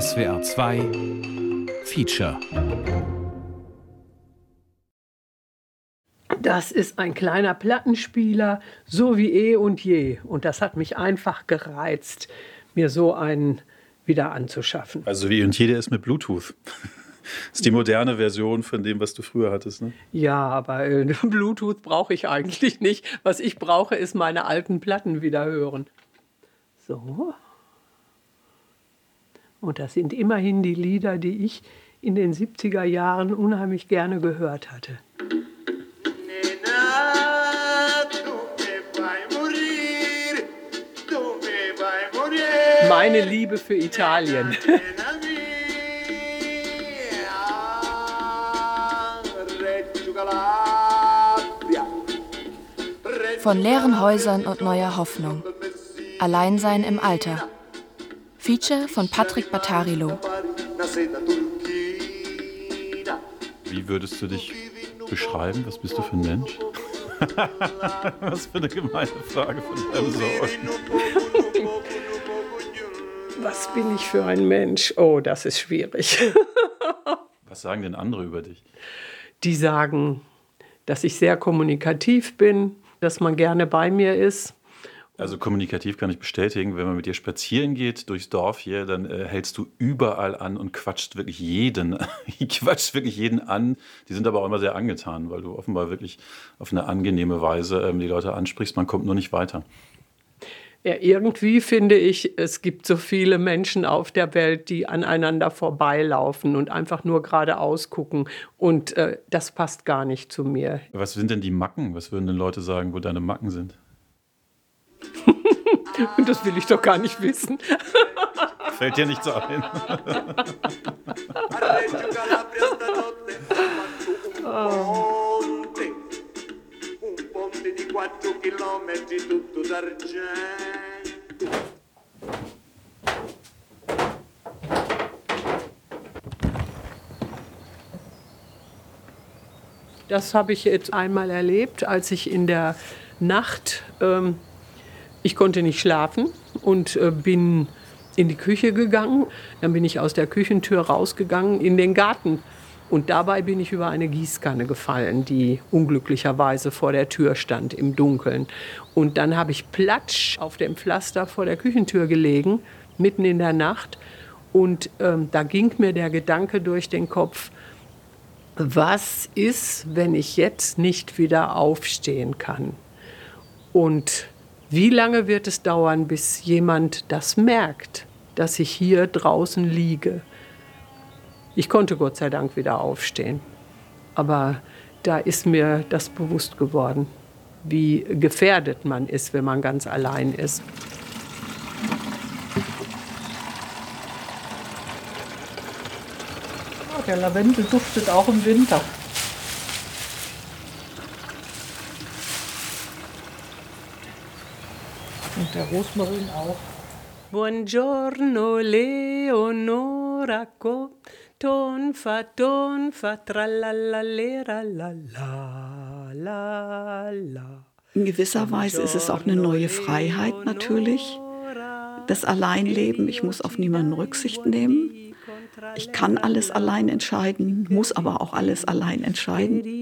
SWR 2 Feature Das ist ein kleiner Plattenspieler, so wie eh und je. Und das hat mich einfach gereizt, mir so einen wieder anzuschaffen. Also wie und je, der ist mit Bluetooth. Das ist die moderne Version von dem, was du früher hattest, ne? Ja, aber äh, Bluetooth brauche ich eigentlich nicht. Was ich brauche, ist meine alten Platten wieder hören. So. Und das sind immerhin die Lieder, die ich in den 70er Jahren unheimlich gerne gehört hatte. Meine Liebe für Italien. Von leeren Häusern und neuer Hoffnung. Alleinsein im Alter. Feature von Patrick Battarilo. Wie würdest du dich beschreiben? Was bist du für ein Mensch? Was für eine gemeine Frage von deinem Sohn. Was bin ich für ein Mensch? Oh, das ist schwierig. Was sagen denn andere über dich? Die sagen, dass ich sehr kommunikativ bin, dass man gerne bei mir ist. Also kommunikativ kann ich bestätigen, wenn man mit dir spazieren geht durchs Dorf hier, dann äh, hältst du überall an und quatscht wirklich jeden, quatscht wirklich jeden an. Die sind aber auch immer sehr angetan, weil du offenbar wirklich auf eine angenehme Weise ähm, die Leute ansprichst. Man kommt nur nicht weiter. Ja, irgendwie finde ich, es gibt so viele Menschen auf der Welt, die aneinander vorbeilaufen und einfach nur geradeaus gucken. Und äh, das passt gar nicht zu mir. Was sind denn die Macken? Was würden denn Leute sagen, wo deine Macken sind? Das will ich doch gar nicht wissen. Fällt dir nicht so ein. oh. Das habe ich jetzt einmal erlebt, als ich in der Nacht, ähm, ich konnte nicht schlafen und äh, bin in die Küche gegangen. Dann bin ich aus der Küchentür rausgegangen in den Garten und dabei bin ich über eine Gießkanne gefallen, die unglücklicherweise vor der Tür stand im Dunkeln. Und dann habe ich platsch auf dem Pflaster vor der Küchentür gelegen, mitten in der Nacht. Und ähm, da ging mir der Gedanke durch den Kopf, was ist, wenn ich jetzt nicht wieder aufstehen kann? Und wie lange wird es dauern, bis jemand das merkt, dass ich hier draußen liege? Ich konnte Gott sei Dank wieder aufstehen. Aber da ist mir das bewusst geworden, wie gefährdet man ist, wenn man ganz allein ist. Der Lavendel duftet auch im Winter. Der Rosmarin auch. Buongiorno Leonora. Tonfa, tonfa, tralala, la, la, la. In gewisser Weise ist es auch eine neue Freiheit natürlich. Das Alleinleben, ich muss auf niemanden Rücksicht nehmen. Ich kann alles allein entscheiden, muss aber auch alles allein entscheiden.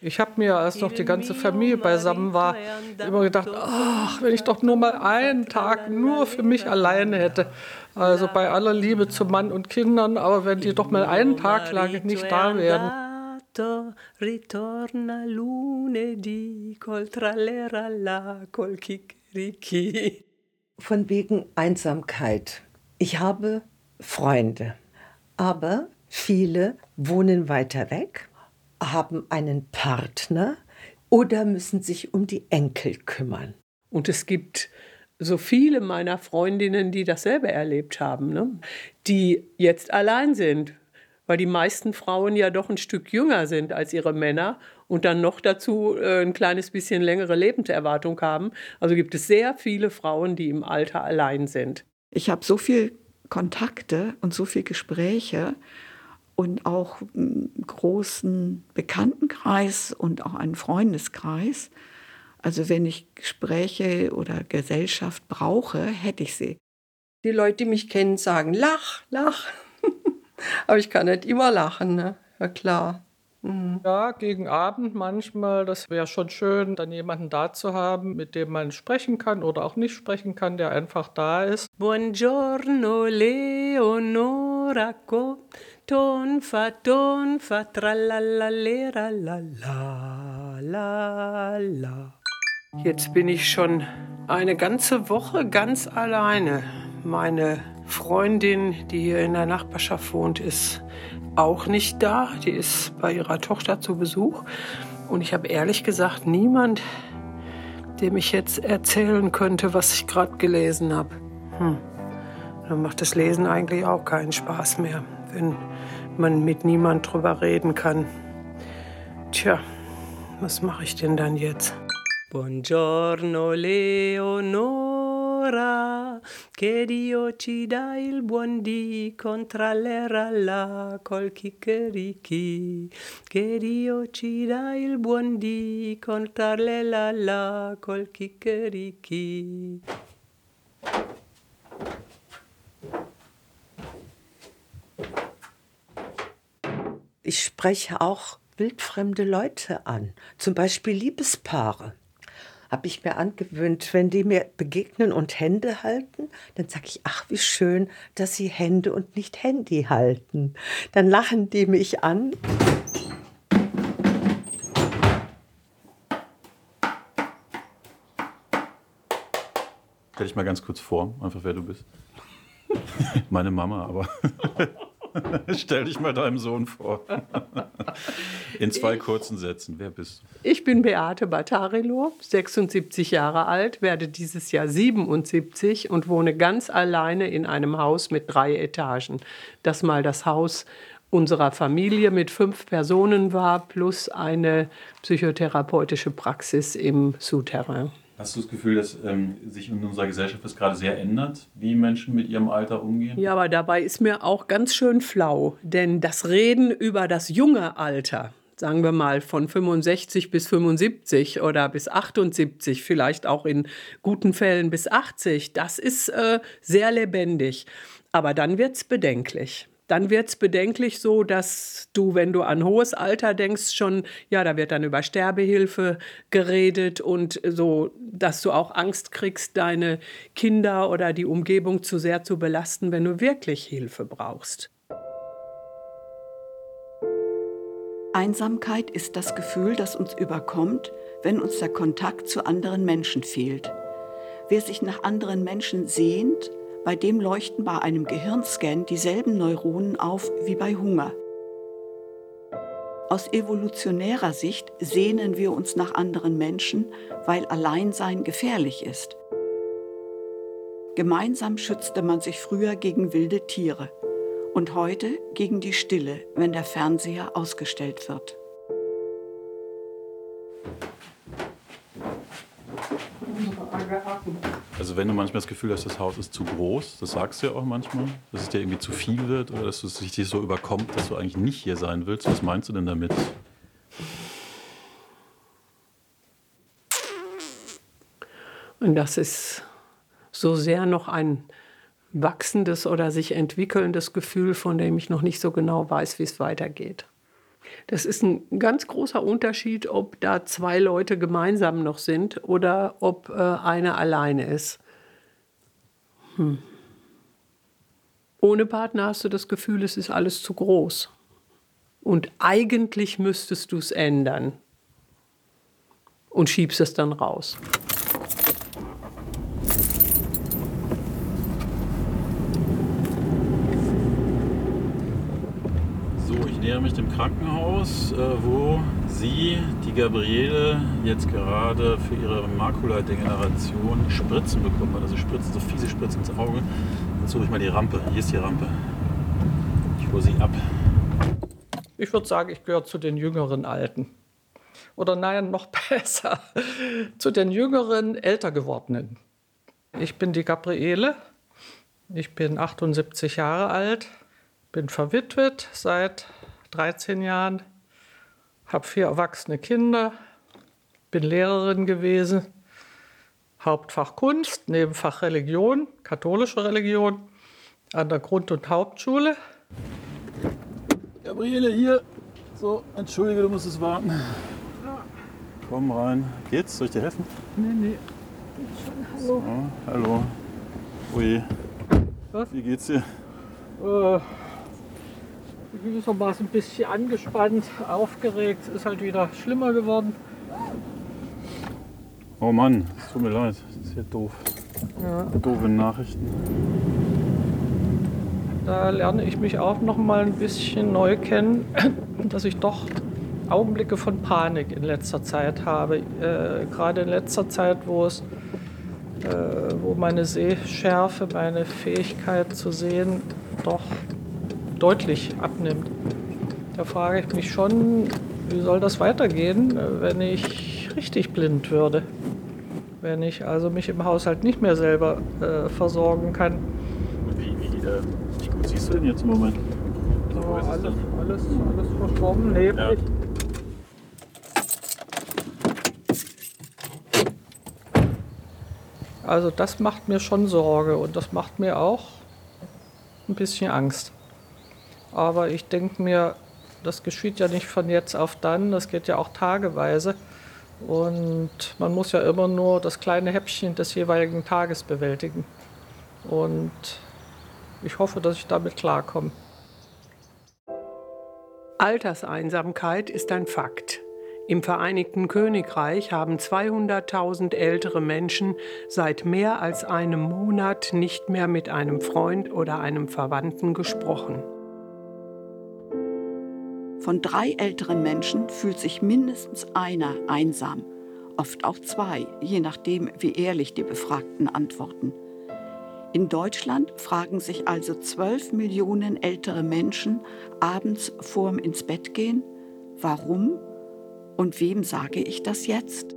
Ich habe mir, als noch die ganze Familie beisammen war, immer gedacht, ach, wenn ich doch nur mal einen Tag nur für mich alleine hätte. Also bei aller Liebe zu Mann und Kindern, aber wenn die doch mal einen Tag lang nicht da wären. Ritorna lunedì col tralleralla col Ricky. Von wegen Einsamkeit. Ich habe Freunde, aber viele wohnen weiter weg, haben einen Partner oder müssen sich um die Enkel kümmern. Und es gibt so viele meiner Freundinnen, die dasselbe erlebt haben, ne? die jetzt allein sind, weil die meisten Frauen ja doch ein Stück jünger sind als ihre Männer und dann noch dazu äh, ein kleines bisschen längere Lebenserwartung haben. Also gibt es sehr viele Frauen, die im Alter allein sind. Ich habe so viele Kontakte und so viele Gespräche und auch einen großen Bekanntenkreis und auch einen Freundeskreis. Also wenn ich Gespräche oder Gesellschaft brauche, hätte ich sie. Die Leute, die mich kennen, sagen, lach, lach. Aber ich kann nicht immer lachen, ne? Ja klar. Mhm. Ja, gegen Abend manchmal. Das wäre schon schön, dann jemanden da zu haben, mit dem man sprechen kann oder auch nicht sprechen kann, der einfach da ist. Buongiorno Leonora ton fa ton fa tralallalera la la la la. Jetzt bin ich schon eine ganze Woche ganz alleine. Meine Freundin, die hier in der Nachbarschaft wohnt, ist auch nicht da. Die ist bei ihrer Tochter zu Besuch. Und ich habe ehrlich gesagt niemand, dem ich jetzt erzählen könnte, was ich gerade gelesen habe. Hm. Dann macht das Lesen eigentlich auch keinen Spaß mehr, wenn man mit niemand drüber reden kann. Tja, was mache ich denn dann jetzt? Buongiorno Leonora, che Dio ci dà il buon contra l'eralla col chiccherichi. Che Dio ci dà il buon contra l'eralla col chiccherichi. Ich spreche auch wildfremde Leute an, zum Beispiel Liebespaare habe ich mir angewöhnt, wenn die mir begegnen und Hände halten, dann sage ich, ach, wie schön, dass sie Hände und nicht Handy halten. Dann lachen die mich an. Stell dich mal ganz kurz vor, einfach wer du bist. Meine Mama, aber. Stell dich mal deinem Sohn vor. In zwei ich, kurzen Sätzen. Wer bist du? Ich bin Beate Battarilo, 76 Jahre alt, werde dieses Jahr 77 und wohne ganz alleine in einem Haus mit drei Etagen. Das mal das Haus unserer Familie mit fünf Personen war, plus eine psychotherapeutische Praxis im Souterrain. Hast du das Gefühl, dass ähm, sich in unserer Gesellschaft das gerade sehr ändert, wie Menschen mit ihrem Alter umgehen? Ja, aber dabei ist mir auch ganz schön flau, denn das Reden über das junge Alter, sagen wir mal von 65 bis 75 oder bis 78, vielleicht auch in guten Fällen bis 80, das ist äh, sehr lebendig. Aber dann wird es bedenklich dann wird es bedenklich so, dass du, wenn du an hohes Alter denkst, schon, ja, da wird dann über Sterbehilfe geredet und so, dass du auch Angst kriegst, deine Kinder oder die Umgebung zu sehr zu belasten, wenn du wirklich Hilfe brauchst. Einsamkeit ist das Gefühl, das uns überkommt, wenn uns der Kontakt zu anderen Menschen fehlt. Wer sich nach anderen Menschen sehnt, bei dem leuchten bei einem Gehirnscan dieselben Neuronen auf wie bei Hunger. Aus evolutionärer Sicht sehnen wir uns nach anderen Menschen, weil Alleinsein gefährlich ist. Gemeinsam schützte man sich früher gegen wilde Tiere und heute gegen die Stille, wenn der Fernseher ausgestellt wird. Also wenn du manchmal das Gefühl hast, das Haus ist zu groß, das sagst du ja auch manchmal, dass es dir irgendwie zu viel wird oder dass es dich so überkommt, dass du eigentlich nicht hier sein willst. Was meinst du denn damit? Und das ist so sehr noch ein wachsendes oder sich entwickelndes Gefühl, von dem ich noch nicht so genau weiß, wie es weitergeht. Das ist ein ganz großer Unterschied, ob da zwei Leute gemeinsam noch sind oder ob äh, einer alleine ist. Hm. Ohne Partner hast du das Gefühl, es ist alles zu groß. Und eigentlich müsstest du es ändern. Und schiebst es dann raus. Nähere mich dem Krankenhaus, äh, wo Sie, die Gabriele, jetzt gerade für ihre Makuladegeneration Spritzen bekommen hat. Also Spritzen, so fiese Spritzen ins Auge. Jetzt suche ich mal die Rampe. Hier ist die Rampe. Ich hole sie ab. Ich würde sagen, ich gehöre zu den jüngeren Alten. Oder nein, noch besser, zu den jüngeren, älter gewordenen. Ich bin die Gabriele. Ich bin 78 Jahre alt, bin verwitwet seit 13 Jahren, habe vier erwachsene Kinder bin Lehrerin gewesen, Hauptfach Kunst, Nebenfach Religion, katholische Religion an der Grund- und Hauptschule. Gabriele, hier. So, entschuldige, du musst es warten. Komm rein. Geht's? Soll ich dir helfen? Nee, nee. So, hallo. Ui. Was? Wie geht's dir? Äh, gewissermaßen ein bisschen angespannt, aufgeregt, ist halt wieder schlimmer geworden. Oh Mann, es tut mir leid. Das ist hier doof. Ja. Doofe Nachrichten. Da lerne ich mich auch noch mal ein bisschen neu kennen, dass ich doch Augenblicke von Panik in letzter Zeit habe. Äh, Gerade in letzter Zeit, wo es äh, wo meine Sehschärfe, meine Fähigkeit zu sehen doch deutlich abnimmt. Da frage ich mich schon, wie soll das weitergehen, äh, wenn ich richtig blind würde? Wenn ich also mich im Haushalt nicht mehr selber äh, versorgen kann. Wie, wie, äh, wie gut siehst du denn jetzt im Moment? So, es alles, denn? alles, alles verschwommen, neblig. Also das macht mir schon Sorge und das macht mir auch ein bisschen Angst. Aber ich denke mir, das geschieht ja nicht von jetzt auf dann, das geht ja auch tageweise. Und man muss ja immer nur das kleine Häppchen des jeweiligen Tages bewältigen. Und ich hoffe, dass ich damit klarkomme. Alterseinsamkeit ist ein Fakt. Im Vereinigten Königreich haben 200.000 ältere Menschen seit mehr als einem Monat nicht mehr mit einem Freund oder einem Verwandten gesprochen. Von drei älteren Menschen fühlt sich mindestens einer einsam, oft auch zwei, je nachdem, wie ehrlich die Befragten antworten. In Deutschland fragen sich also 12 Millionen ältere Menschen abends vorm ins Bett gehen, warum und wem sage ich das jetzt?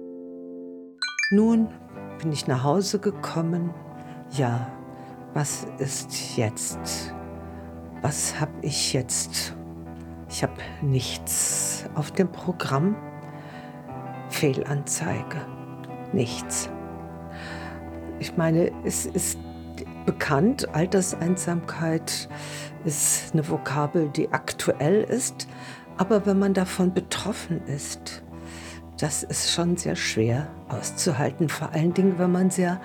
Nun bin ich nach Hause gekommen. Ja, was ist jetzt? Was habe ich jetzt? Ich habe nichts auf dem Programm. Fehlanzeige. Nichts. Ich meine, es ist bekannt, Alterseinsamkeit ist eine Vokabel, die aktuell ist. Aber wenn man davon betroffen ist, das ist schon sehr schwer auszuhalten, vor allen Dingen, wenn man sehr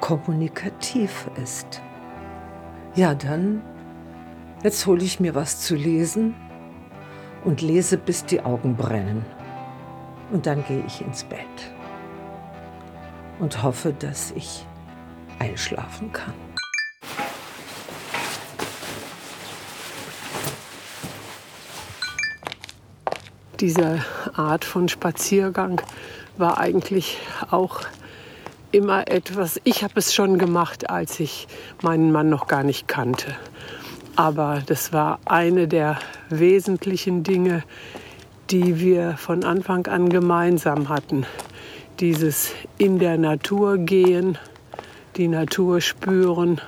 kommunikativ ist. Ja, dann, jetzt hole ich mir was zu lesen und lese, bis die Augen brennen. Und dann gehe ich ins Bett und hoffe, dass ich einschlafen kann. Diese Art von Spaziergang war eigentlich auch immer etwas, ich habe es schon gemacht, als ich meinen Mann noch gar nicht kannte. Aber das war eine der wesentlichen Dinge, die wir von Anfang an gemeinsam hatten. Dieses in der Natur gehen, die Natur spüren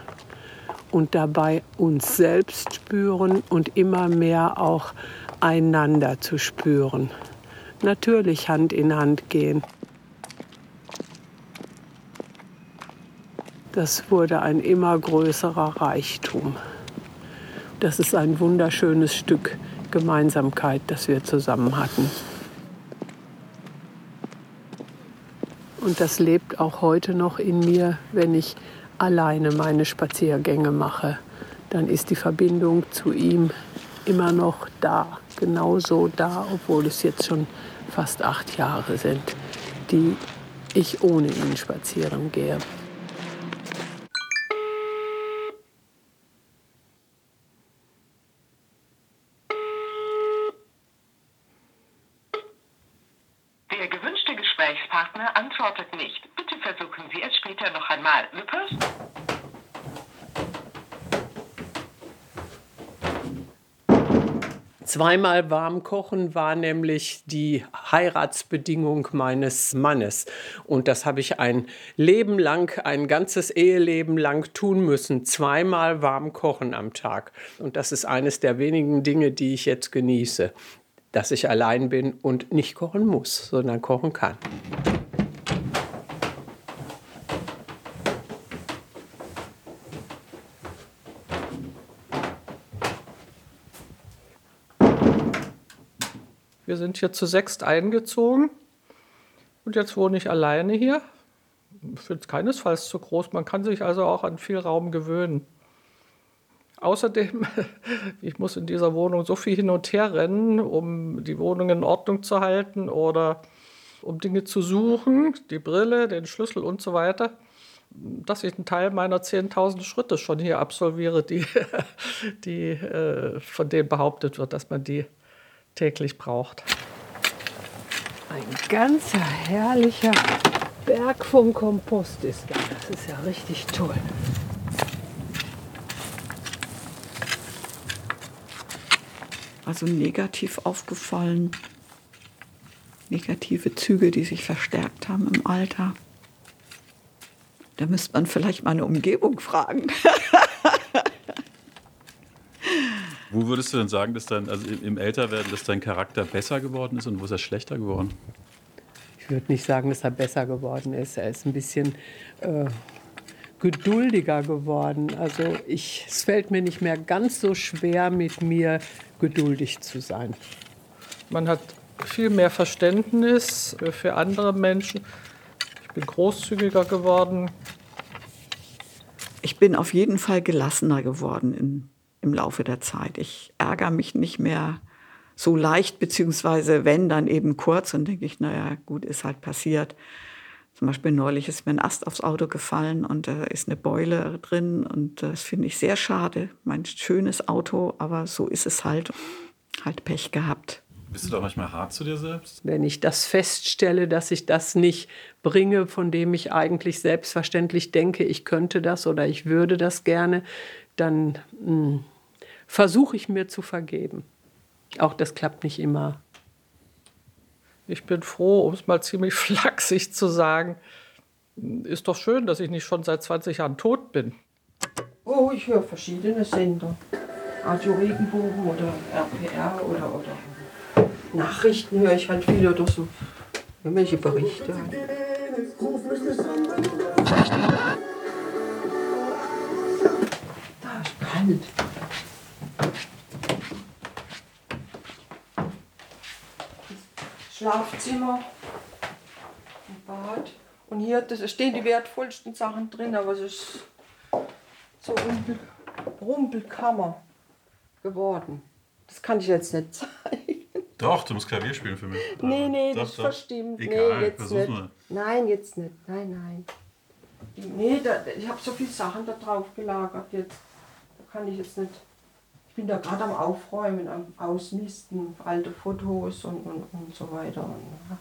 und dabei uns selbst spüren und immer mehr auch einander zu spüren. Natürlich Hand in Hand gehen. Das wurde ein immer größerer Reichtum. Das ist ein wunderschönes Stück Gemeinsamkeit, das wir zusammen hatten. Und das lebt auch heute noch in mir, wenn ich alleine meine Spaziergänge mache. Dann ist die Verbindung zu ihm immer noch da, genauso da, obwohl es jetzt schon fast acht Jahre sind, die ich ohne ihn spazieren gehe. Der gewünschte Gesprächspartner antwortet nicht. Bitte versuchen Sie es The person Zweimal warm kochen war nämlich die Heiratsbedingung meines Mannes. Und das habe ich ein Leben lang, ein ganzes Eheleben lang tun müssen. Zweimal warm kochen am Tag. Und das ist eines der wenigen Dinge, die ich jetzt genieße. dass ich allein bin und nicht kochen muss, sondern kochen kann. Wir sind hier zu sechst eingezogen und jetzt wohne ich alleine hier. Ich finde es keinesfalls zu groß. Man kann sich also auch an viel Raum gewöhnen. Außerdem, ich muss in dieser Wohnung so viel hin und her rennen, um die Wohnung in Ordnung zu halten oder um Dinge zu suchen, die Brille, den Schlüssel und so weiter, dass ich einen Teil meiner 10.000 Schritte schon hier absolviere, die, die äh, von denen behauptet wird, dass man die täglich braucht. Ein ganzer herrlicher Berg vom Kompost ist da. Das ist ja richtig toll. Also negativ aufgefallen. Negative Züge, die sich verstärkt haben im Alter. Da müsste man vielleicht mal eine Umgebung fragen. Wo würdest du denn sagen, dass dein, also im Älterwerden, dass dein Charakter besser geworden ist und wo ist er schlechter geworden? Ich würde nicht sagen, dass er besser geworden ist. Er ist ein bisschen äh, geduldiger geworden. Also ich, es fällt mir nicht mehr ganz so schwer, mit mir geduldig zu sein. Man hat viel mehr Verständnis für andere Menschen. Ich bin großzügiger geworden. Ich bin auf jeden Fall gelassener geworden in im Laufe der Zeit. Ich ärgere mich nicht mehr so leicht, beziehungsweise wenn, dann eben kurz und denke ich, naja, gut, ist halt passiert. Zum Beispiel neulich ist mir ein Ast aufs Auto gefallen und da äh, ist eine Beule drin und das finde ich sehr schade. Mein schönes Auto, aber so ist es halt. Halt Pech gehabt. Bist du doch manchmal hart zu dir selbst? Wenn ich das feststelle, dass ich das nicht bringe, von dem ich eigentlich selbstverständlich denke, ich könnte das oder ich würde das gerne, dann hm, versuche ich mir zu vergeben. Auch das klappt nicht immer. Ich bin froh, um es mal ziemlich flachsig zu sagen. Ist doch schön, dass ich nicht schon seit 20 Jahren tot bin. Oh, ich höre verschiedene Sender. Radio Regenbogen oder RPR oder, oder Nachrichten höre ich halt viel oder so. Irgendwelche Berichte. Kalt. Schlafzimmer, ein Bad. Und hier das stehen die wertvollsten Sachen drin, aber es ist so Rumpel, Rumpelkammer geworden. Das kann ich jetzt nicht zeigen. Doch, du musst Klavier spielen für mich. Nee, nee, doch, das ist verstimmt. Egal, nee, jetzt nicht. Mal. Nein, jetzt nicht. Nein, nein. Nee, da, ich habe so viele Sachen da drauf gelagert jetzt kann ich jetzt nicht. Ich bin da gerade am Aufräumen, am Ausmisten, alte Fotos und, und, und so weiter. Und.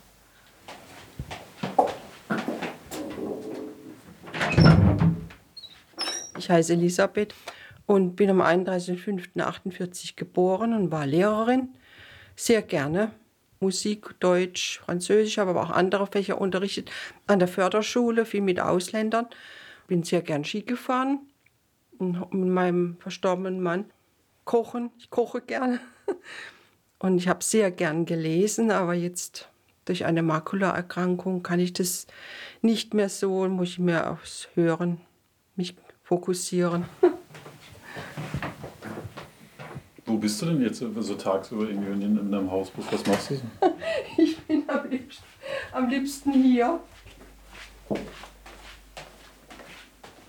Ich heiße Elisabeth und bin am 31.05.48 geboren und war Lehrerin. Sehr gerne Musik, Deutsch, Französisch, habe aber auch andere Fächer unterrichtet. An der Förderschule, viel mit Ausländern. Bin sehr gern Ski gefahren mit meinem verstorbenen Mann kochen. Ich koche gerne. Und ich habe sehr gern gelesen, aber jetzt durch eine Makulaerkrankung kann ich das nicht mehr so, muss ich mehr aufs Hören mich fokussieren. Wo bist du denn jetzt so tagsüber irgendwie in, in deinem Haus bist? Was machst du so? ich bin am liebsten, am liebsten hier.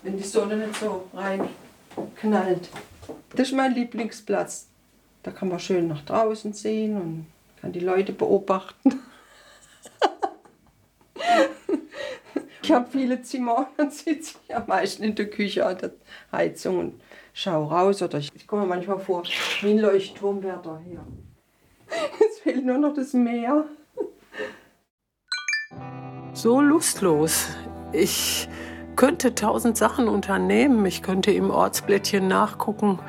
Wenn die Sonne nicht so rein knallt. Das ist mein Lieblingsplatz. Da kann man schön nach draußen sehen und kann die Leute beobachten. ich habe viele Zimmer und dann sitze ich am meisten in der Küche an der Heizung und schaue raus. Oder ich, ich komme manchmal vor wie ein Leuchtturmwärter hier. Es fehlt nur noch das Meer. So lustlos. Ich könnte tausend Sachen unternehmen. Ich könnte im Ortsblättchen nachgucken,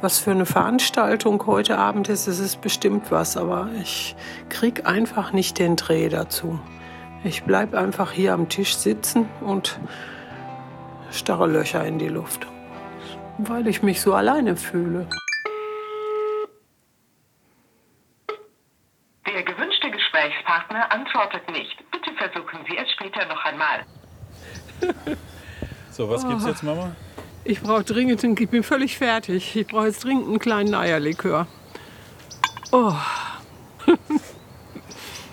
was für eine Veranstaltung heute Abend ist. Es ist bestimmt was, aber ich krieg einfach nicht den Dreh dazu. Ich bleib einfach hier am Tisch sitzen und starre Löcher in die Luft, weil ich mich so alleine fühle. antwortet nicht. Bitte versuchen Sie es später noch einmal. So, was gibt's jetzt, Mama? Ich brauche dringend, ich bin völlig fertig. Ich brauche jetzt dringend einen kleinen Eierlikör. Oh.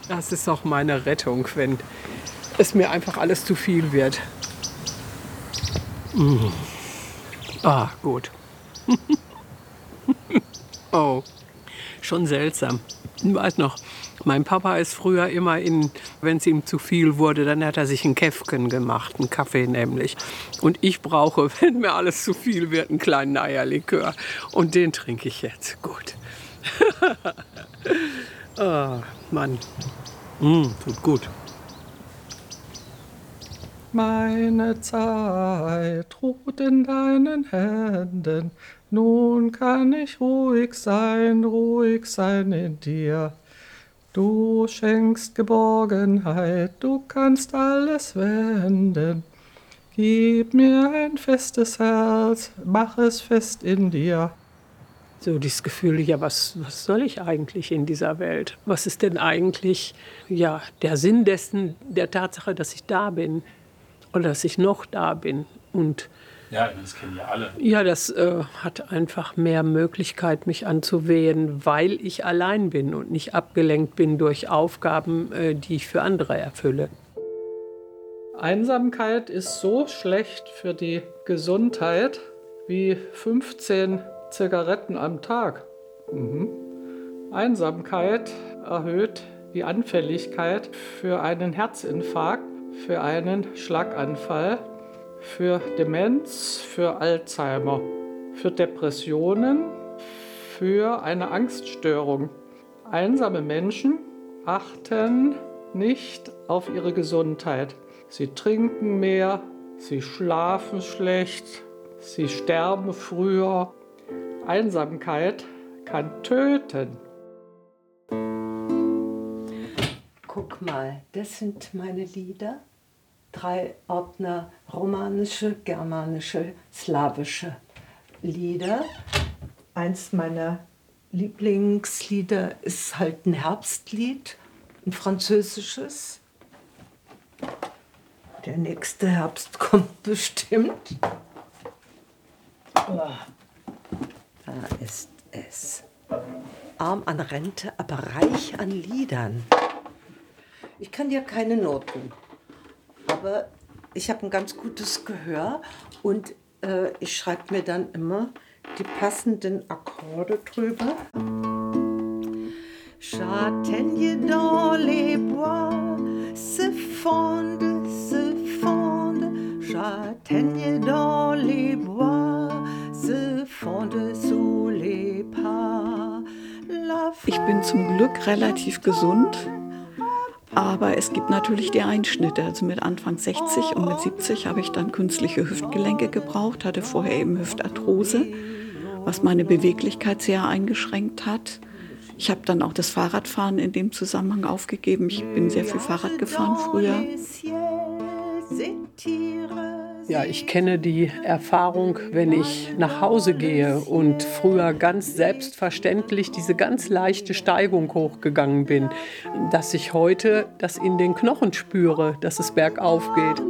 Das ist auch meine Rettung, wenn es mir einfach alles zu viel wird. Mm. Ah, gut. oh, schon seltsam. Ich weiß noch, mein Papa ist früher immer in, wenn es ihm zu viel wurde, dann hat er sich einen Käffchen gemacht, einen Kaffee nämlich. Und ich brauche, wenn mir alles zu viel wird, einen kleinen Eierlikör. Und den trinke ich jetzt. Gut. oh, Mann. Mm, tut gut. Meine Zeit ruht in deinen Händen. Nun kann ich ruhig sein, ruhig sein in dir. Du schenkst Geborgenheit, du kannst alles wenden. Gib mir ein festes Herz, mach es fest in dir. So dieses Gefühl, ja, was, was soll ich eigentlich in dieser Welt? Was ist denn eigentlich ja, der Sinn dessen, der Tatsache, dass ich da bin oder dass ich noch da bin? Und Ja, das kennen ja alle. ja, das äh, hat einfach mehr Möglichkeit, mich anzuwehen, weil ich allein bin und nicht abgelenkt bin durch Aufgaben, äh, die ich für andere erfülle. Einsamkeit ist so schlecht für die Gesundheit wie 15 Zigaretten am Tag. Mhm. Einsamkeit erhöht die Anfälligkeit für einen Herzinfarkt, für einen Schlaganfall, für Demenz, für Alzheimer, für Depressionen, für eine Angststörung. Einsame Menschen achten nicht auf ihre Gesundheit. Sie trinken mehr, sie schlafen schlecht, sie sterben früher. Einsamkeit kann töten. Guck mal, das sind meine Lieder. Drei Ordner romanische, germanische, slawische Lieder. Eins meiner Lieblingslieder ist halt ein Herbstlied, ein französisches. Der nächste Herbst kommt bestimmt. Oh. Da ist es. Arm an Rente, aber reich an Liedern. Ich kann dir keine Noten, aber ich habe ein ganz gutes Gehör und äh, ich schreibe mir dann immer die passenden Akkorde drüber. Châtaigne dans les bois se fondent, se fondent. Châtaigne dans les bois se fondent sous les pas. Ich bin zum Glück relativ gesund, aber es gibt natürlich die Einschnitte. Also mit Anfang 60 und mit 70 habe ich dann künstliche Hüftgelenke gebraucht, hatte vorher eben Hüftarthrose, was meine Beweglichkeit sehr eingeschränkt hat. Ich habe dann auch das Fahrradfahren in dem Zusammenhang aufgegeben. Ich bin sehr viel Fahrrad gefahren früher. Ja, ich kenne die Erfahrung, wenn ich nach Hause gehe und früher ganz selbstverständlich diese ganz leichte Steigung hochgegangen bin, dass ich heute das in den Knochen spüre, dass es bergauf geht.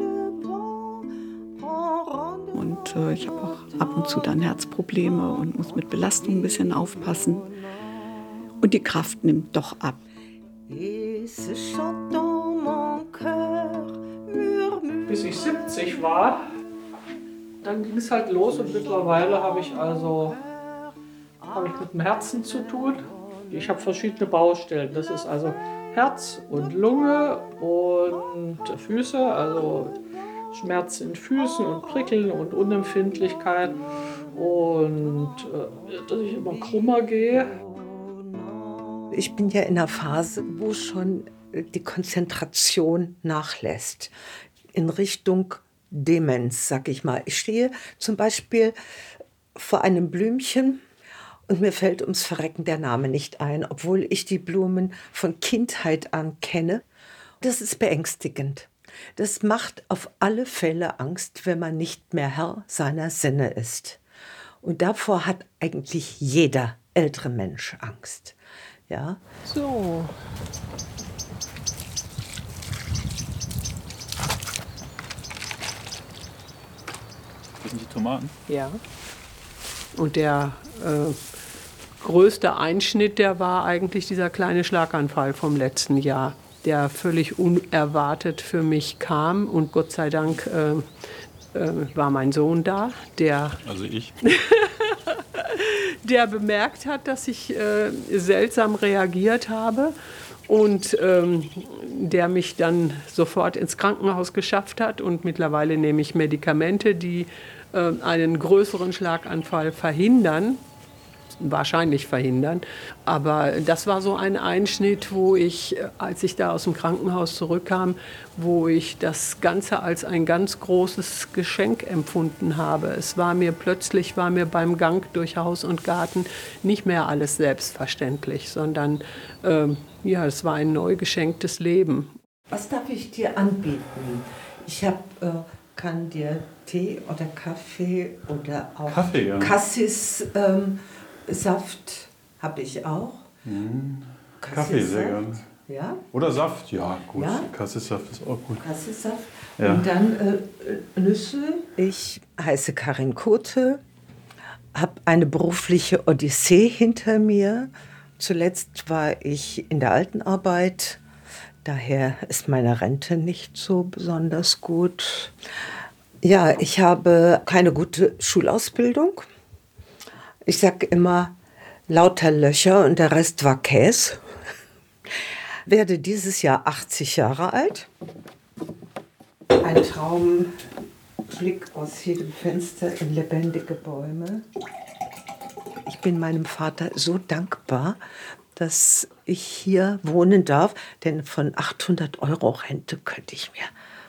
Und äh, ich habe auch ab und zu dann Herzprobleme und muss mit Belastung ein bisschen aufpassen. Und die Kraft nimmt doch ab. Et ce chant dans mon cœur. Bis ich 70 war, dann ging es halt los und mittlerweile habe ich also habe ich mit dem Herzen zu tun. Ich habe verschiedene Baustellen. Das ist also Herz und Lunge und Füße, also Schmerz in Füßen und Prickeln und Unempfindlichkeit und äh, dass ich immer krummer gehe. Ich bin ja in einer Phase, wo schon die Konzentration nachlässt. In Richtung Demenz, sag ich mal. Ich stehe zum Beispiel vor einem Blümchen und mir fällt ums Verrecken der Name nicht ein, obwohl ich die Blumen von Kindheit an kenne. Das ist beängstigend. Das macht auf alle Fälle Angst, wenn man nicht mehr Herr seiner Sinne ist. Und davor hat eigentlich jeder ältere Mensch Angst. Ja, So. Das sind die Tomaten. Ja. Und der äh, größte Einschnitt, der war eigentlich dieser kleine Schlaganfall vom letzten Jahr, der völlig unerwartet für mich kam. Und Gott sei Dank äh, äh, war mein Sohn da, der Also ich. der bemerkt hat, dass ich äh, seltsam reagiert habe und ähm, der mich dann sofort ins Krankenhaus geschafft hat. Und mittlerweile nehme ich Medikamente, die äh, einen größeren Schlaganfall verhindern, wahrscheinlich verhindern. Aber das war so ein Einschnitt, wo ich, äh, als ich da aus dem Krankenhaus zurückkam, wo ich das Ganze als ein ganz großes Geschenk empfunden habe. Es war mir plötzlich, war mir beim Gang durch Haus und Garten nicht mehr alles selbstverständlich, sondern ähm, ja, es war ein neu geschenktes Leben. Was darf ich dir anbieten? Ich hab, äh, kann dir Tee oder Kaffee oder auch Kaffee, ja. Cassis ähm, Saft habe ich auch. Kaffee sehr gerne. Ja, Oder Saft, ja gut. Ja? Kassesaft ist auch gut. Cassis-Saft. Ja. Und dann äh, Nüsse. Ich heiße Karin Kote, habe eine berufliche Odyssee hinter mir. Zuletzt war ich in der Altenarbeit. Daher ist meine Rente nicht so besonders gut. Ja, ich habe keine gute Schulausbildung. Ich sage immer lauter Löcher und der Rest war Käse. Werde dieses Jahr 80 Jahre alt. Ein Traumblick aus jedem Fenster in lebendige Bäume. Ich bin meinem Vater so dankbar, dass ich hier wohnen darf, denn von 800 Euro Rente könnte ich mir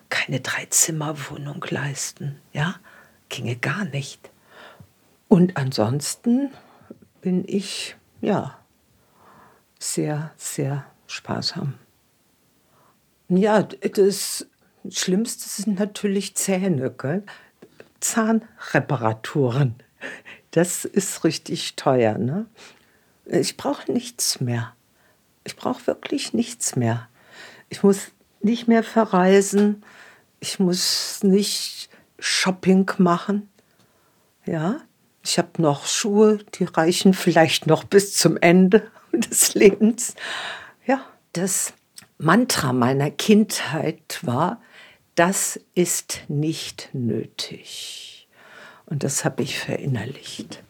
keine Dreizimmerwohnung leisten. Ja, ginge gar nicht. Und ansonsten bin ich, ja, sehr, sehr sparsam. Ja, das Schlimmste sind natürlich Zähne, gell? Zahnreparaturen. Das ist richtig teuer, ne? Ich brauche nichts mehr. Ich brauche wirklich nichts mehr. Ich muss nicht mehr verreisen. Ich muss nicht Shopping machen. Ja, ich habe noch Schuhe, die reichen vielleicht noch bis zum Ende des Lebens. Ja, das Mantra meiner Kindheit war, das ist nicht nötig. Und das habe ich verinnerlicht.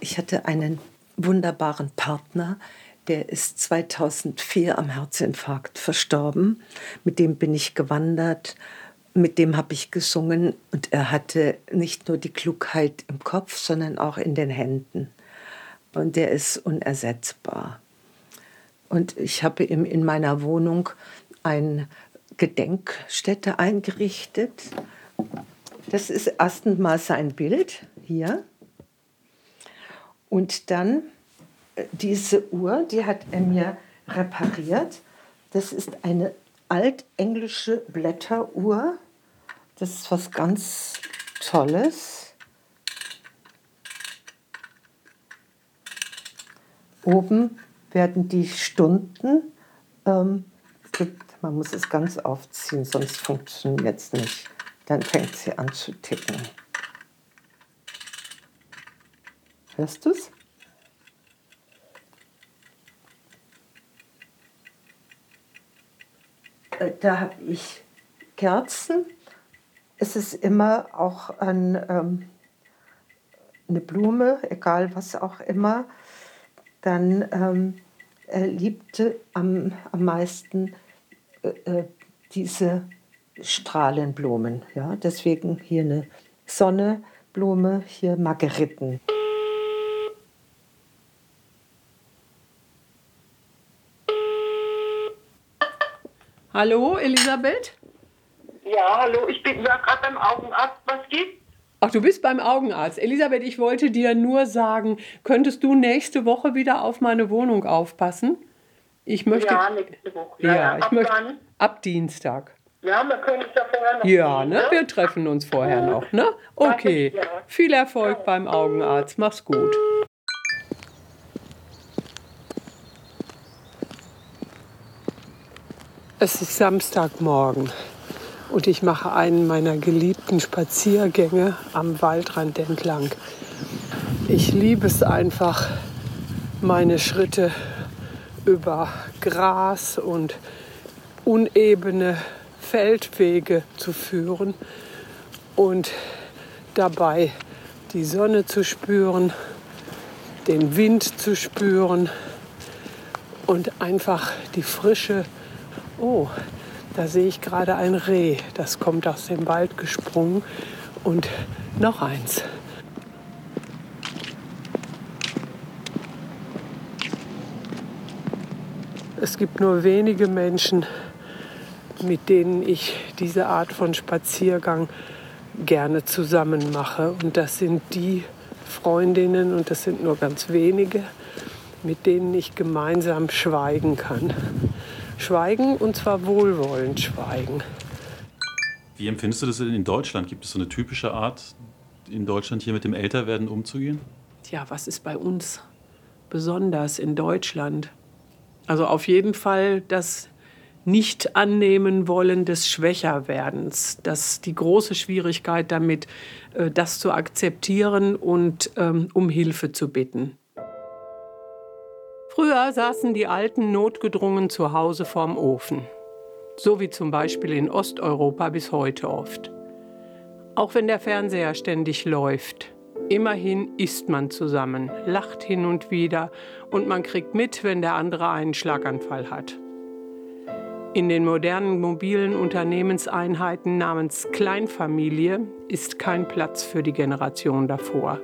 Ich hatte einen wunderbaren Partner, der ist 2004 am Herzinfarkt verstorben. Mit dem bin ich gewandert, mit dem habe ich gesungen und er hatte nicht nur die Klugheit im Kopf, sondern auch in den Händen. Und der ist unersetzbar. Und ich habe ihm in meiner Wohnung eine Gedenkstätte eingerichtet. Das ist erstmal sein Bild hier. Und dann äh, diese Uhr, die hat er mir repariert. Das ist eine altenglische Blätteruhr. Das ist was ganz Tolles. Oben werden die Stunden, ähm, man muss es ganz aufziehen, sonst funktioniert es nicht. Dann fängt sie an zu ticken. Hörst du es? Äh, Da habe ich Kerzen. Es ist immer auch ein, ähm, eine Blume, egal was auch immer. Dann ähm, er liebte am, am meisten äh, äh, diese Strahlenblumen. Ja? Deswegen hier eine Sonneblume, hier Margeriten. Hallo, Elisabeth? Ja, hallo, ich bin ja gerade beim Augenarzt. Was geht? Ach, du bist beim Augenarzt. Elisabeth, ich wollte dir nur sagen, könntest du nächste Woche wieder auf meine Wohnung aufpassen? Ich möchte. Ja, nächste Woche. Ja, ich ab möchte. wann? Ab Dienstag. Ja, wir können es ja vorher noch Ja, sehen, ne? Wir treffen uns vorher noch, ne? Okay. Ja. Viel Erfolg beim Augenarzt. Mach's gut. Es ist Samstagmorgen und ich mache einen meiner geliebten Spaziergänge am Waldrand entlang. Ich liebe es einfach, meine Schritte über Gras und unebene Feldwege zu führen und dabei die Sonne zu spüren, den Wind zu spüren und einfach die frische, oh, da sehe ich gerade ein Reh, das kommt aus dem Wald gesprungen und noch eins. Es gibt nur wenige Menschen, mit denen ich diese Art von Spaziergang gerne zusammen mache. Und das sind die Freundinnen, und das sind nur ganz wenige, mit denen ich gemeinsam schweigen kann. Schweigen und zwar wohlwollend schweigen. Wie empfindest du das in Deutschland? Gibt es so eine typische Art, in Deutschland hier mit dem Älterwerden umzugehen? Tja, was ist bei uns besonders in Deutschland? Also auf jeden Fall das nicht annehmen wollen des Schwächerwerdens. Das die große Schwierigkeit damit, äh, das zu akzeptieren und ähm, um Hilfe zu bitten. Früher saßen die Alten notgedrungen zu Hause vorm Ofen. So wie zum Beispiel in Osteuropa bis heute oft. Auch wenn der Fernseher ständig läuft. Immerhin isst man zusammen, lacht hin und wieder und man kriegt mit, wenn der andere einen Schlaganfall hat. In den modernen mobilen Unternehmenseinheiten namens Kleinfamilie ist kein Platz für die Generation davor.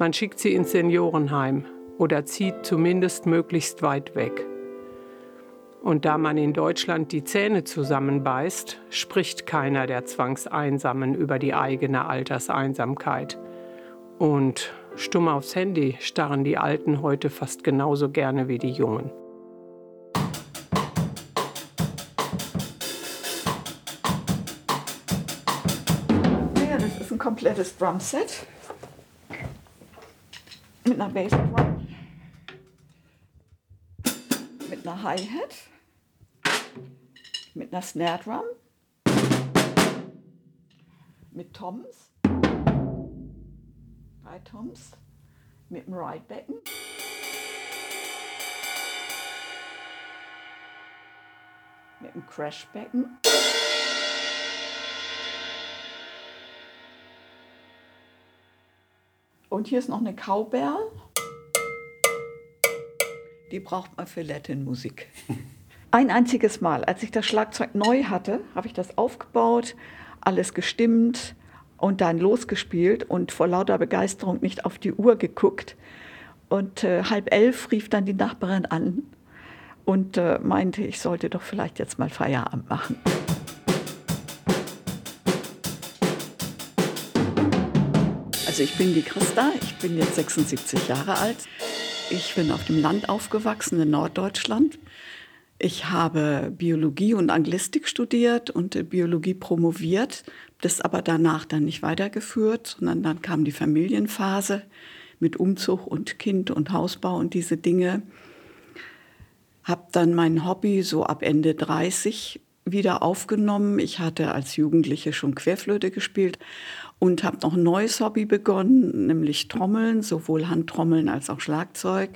Man schickt sie ins Seniorenheim, oder zieht zumindest möglichst weit weg. Und da man in Deutschland die Zähne zusammenbeißt, spricht keiner der Zwangseinsamen über die eigene Alterseinsamkeit. Und stumm aufs Handy starren die Alten heute fast genauso gerne wie die Jungen. Ja, das ist ein komplettes Drumset mit einer Bassdrum. einer Hi-Hat, mit einer Snare Drum, mit Toms, drei Toms, mit dem Ride-Becken. Mit dem Crashbecken. Und hier ist noch eine Cowbell die braucht man für Latin-Musik. Ein einziges Mal, als ich das Schlagzeug neu hatte, habe ich das aufgebaut, alles gestimmt und dann losgespielt und vor lauter Begeisterung nicht auf die Uhr geguckt. Und äh, halb elf rief dann die Nachbarin an und äh, meinte, ich sollte doch vielleicht jetzt mal Feierabend machen. Also ich bin die Christa, ich bin jetzt 76 Jahre alt. Ich bin auf dem Land aufgewachsen in Norddeutschland. Ich habe Biologie und Anglistik studiert und Biologie promoviert, das aber danach dann nicht weitergeführt, sondern dann kam die Familienphase mit Umzug und Kind und Hausbau und diese Dinge. Habe dann mein Hobby so ab Ende 30 wieder aufgenommen. Ich hatte als Jugendliche schon Querflöte gespielt und habe noch ein neues Hobby begonnen, nämlich Trommeln, sowohl Handtrommeln als auch Schlagzeug.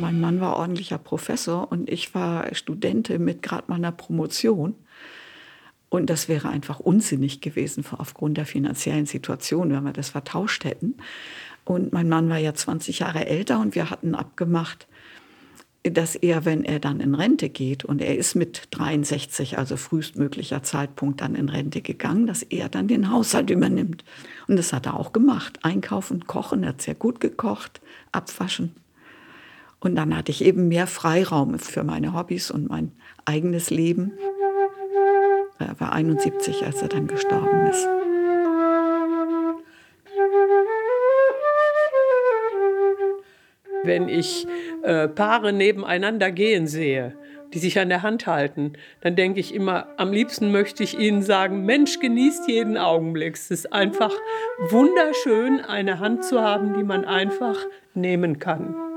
Mein Mann war ordentlicher Professor und ich war Studentin mit gerade meiner Promotion. Und das wäre einfach unsinnig gewesen aufgrund der finanziellen Situation, wenn wir das vertauscht hätten. Und mein Mann war ja 20 Jahre älter und wir hatten abgemacht, dass er, wenn er dann in Rente geht, und er ist mit 63, also frühestmöglicher Zeitpunkt dann in Rente gegangen, dass er dann den Haushalt übernimmt. Und das hat er auch gemacht. Einkaufen, kochen, er hat sehr gut gekocht, abwaschen. Und dann hatte ich eben mehr Freiraum für meine Hobbys und mein eigenes Leben. Er war 71, als er dann gestorben ist. Wenn ich äh, Paare nebeneinander gehen sehe, die sich an der Hand halten, dann denke ich immer, am liebsten möchte ich ihnen sagen, Mensch, genießt jeden Augenblick. Es ist einfach wunderschön, eine Hand zu haben, die man einfach nehmen kann.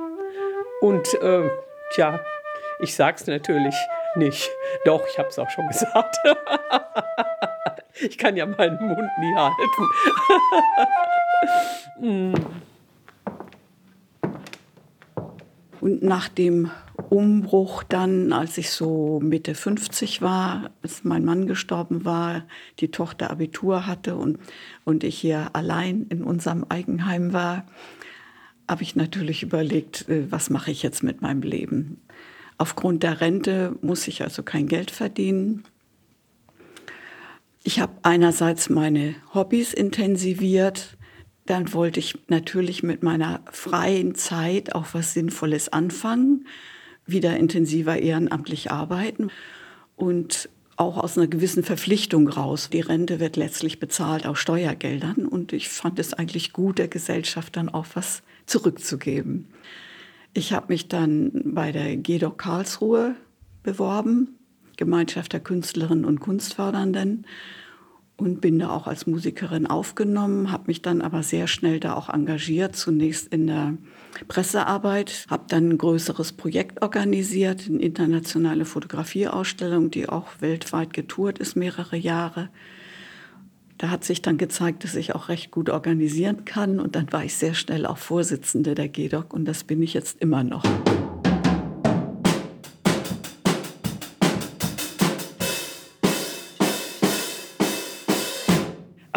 Und äh, tja, ich sag's natürlich, nicht. Doch, ich habe es auch schon gesagt. ich kann ja meinen Mund nie halten. Mm. Und nach dem Umbruch dann, als ich so Mitte 50 war, als mein Mann gestorben war, die Tochter Abitur hatte und, und ich hier allein in unserem Eigenheim war, habe ich natürlich überlegt, äh, was mache ich jetzt mit meinem Leben. Aufgrund der Rente muss ich also kein Geld verdienen. Ich habe einerseits meine Hobbys intensiviert, dann wollte ich natürlich mit meiner freien Zeit auch was Sinnvolles anfangen, wieder intensiver ehrenamtlich arbeiten und auch aus einer gewissen Verpflichtung raus. Die Rente wird letztlich bezahlt aus Steuergeldern und ich fand es eigentlich gut, der Gesellschaft dann auch was zurückzugeben. Ich habe mich dann bei der GEDOC Karlsruhe beworben, Gemeinschaft der Künstlerinnen und Kunstfördernden und bin da auch als Musikerin aufgenommen, habe mich dann aber sehr schnell da auch engagiert, zunächst in der Pressearbeit, habe dann ein größeres Projekt organisiert, eine internationale Fotografieausstellung, die auch weltweit getourt ist, mehrere Jahre. Da hat sich dann gezeigt, dass ich auch recht gut organisieren kann und dann war ich sehr schnell auch Vorsitzende der GEDOC und das bin ich jetzt immer noch.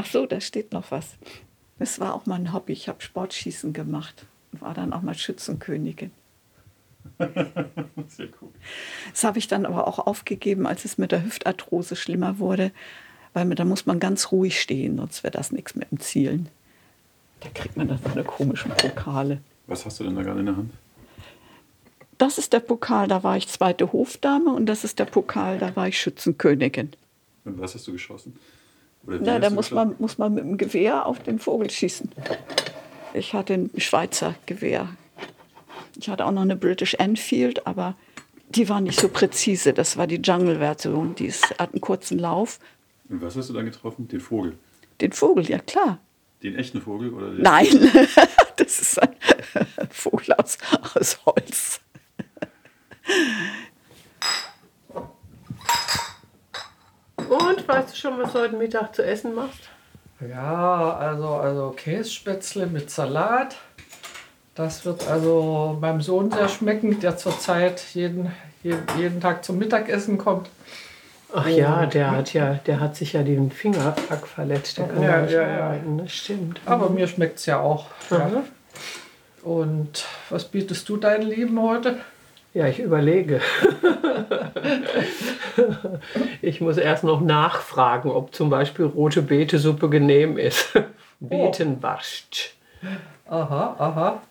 so, da steht noch was. Das war auch mein Hobby. Ich habe Sportschießen gemacht und war dann auch mal Schützenkönigin. Sehr cool. Das habe ich dann aber auch aufgegeben, als es mit der Hüftarthrose schlimmer wurde, weil da muss man ganz ruhig stehen, sonst wäre das nichts mit dem Zielen. Da kriegt man dann so eine komischen Pokale. Was hast du denn da gerade in der Hand? Das ist der Pokal, da war ich zweite Hofdame und das ist der Pokal, da war ich Schützenkönigin. Und was hast du geschossen? Na, da muss man, muss man mit dem Gewehr auf den Vogel schießen. Ich hatte ein Schweizer Gewehr. Ich hatte auch noch eine British Enfield, aber die war nicht so präzise. Das war die Jungle-Version. Die hat einen kurzen Lauf. Und was hast du da getroffen? Den Vogel? Den Vogel, ja klar. Den echten Vogel? Oder den Nein, das ist ein Vogel aus, aus Holz. Und weißt du schon, was du heute Mittag zu essen machst? Ja, also, also Kässpätzle mit Salat. Das wird also meinem Sohn sehr schmecken, der zurzeit jeden, jeden, jeden Tag zum Mittagessen kommt. Ach ja, der hat ja, der hat sich ja den Fingerpack verletzt. Der kann ja, nicht ja, arbeiten, das stimmt. Aber mir schmeckt es ja auch. Ja. Und was bietest du deinen Lieben heute? Ja, ich überlege. ich muss erst noch nachfragen, ob zum Beispiel rote Beetesuppe genehm ist. Oh. Beetenbarst. Aha, aha.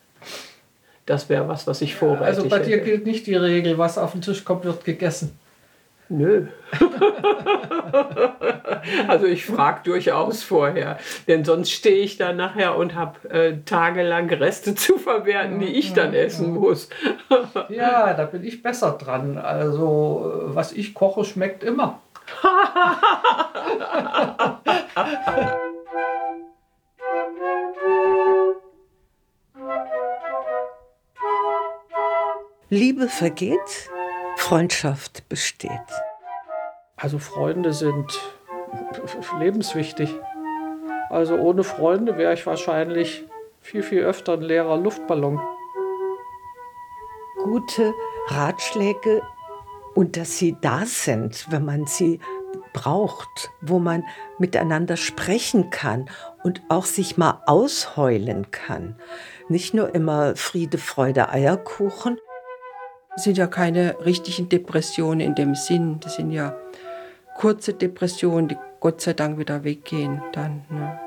Das wäre was, was ich vorbereite. Also bei dir gilt nicht die Regel, was auf den Tisch kommt, wird gegessen. Nö. also ich frage durchaus vorher, denn sonst stehe ich da nachher und habe äh, tagelang Reste zu verwerten, die ich dann essen muss. ja, da bin ich besser dran. Also was ich koche, schmeckt immer. Liebe vergeht, Freundschaft besteht. Also Freunde sind lebenswichtig. Also ohne Freunde wäre ich wahrscheinlich viel, viel öfter ein leerer Luftballon. Gute Ratschläge und dass sie da sind, wenn man sie braucht, wo man miteinander sprechen kann und auch sich mal ausheulen kann. Nicht nur immer Friede, Freude, Eierkuchen, das sind ja keine richtigen Depressionen in dem Sinn. Das sind ja kurze Depressionen, die Gott sei Dank wieder weggehen. Dann, ne?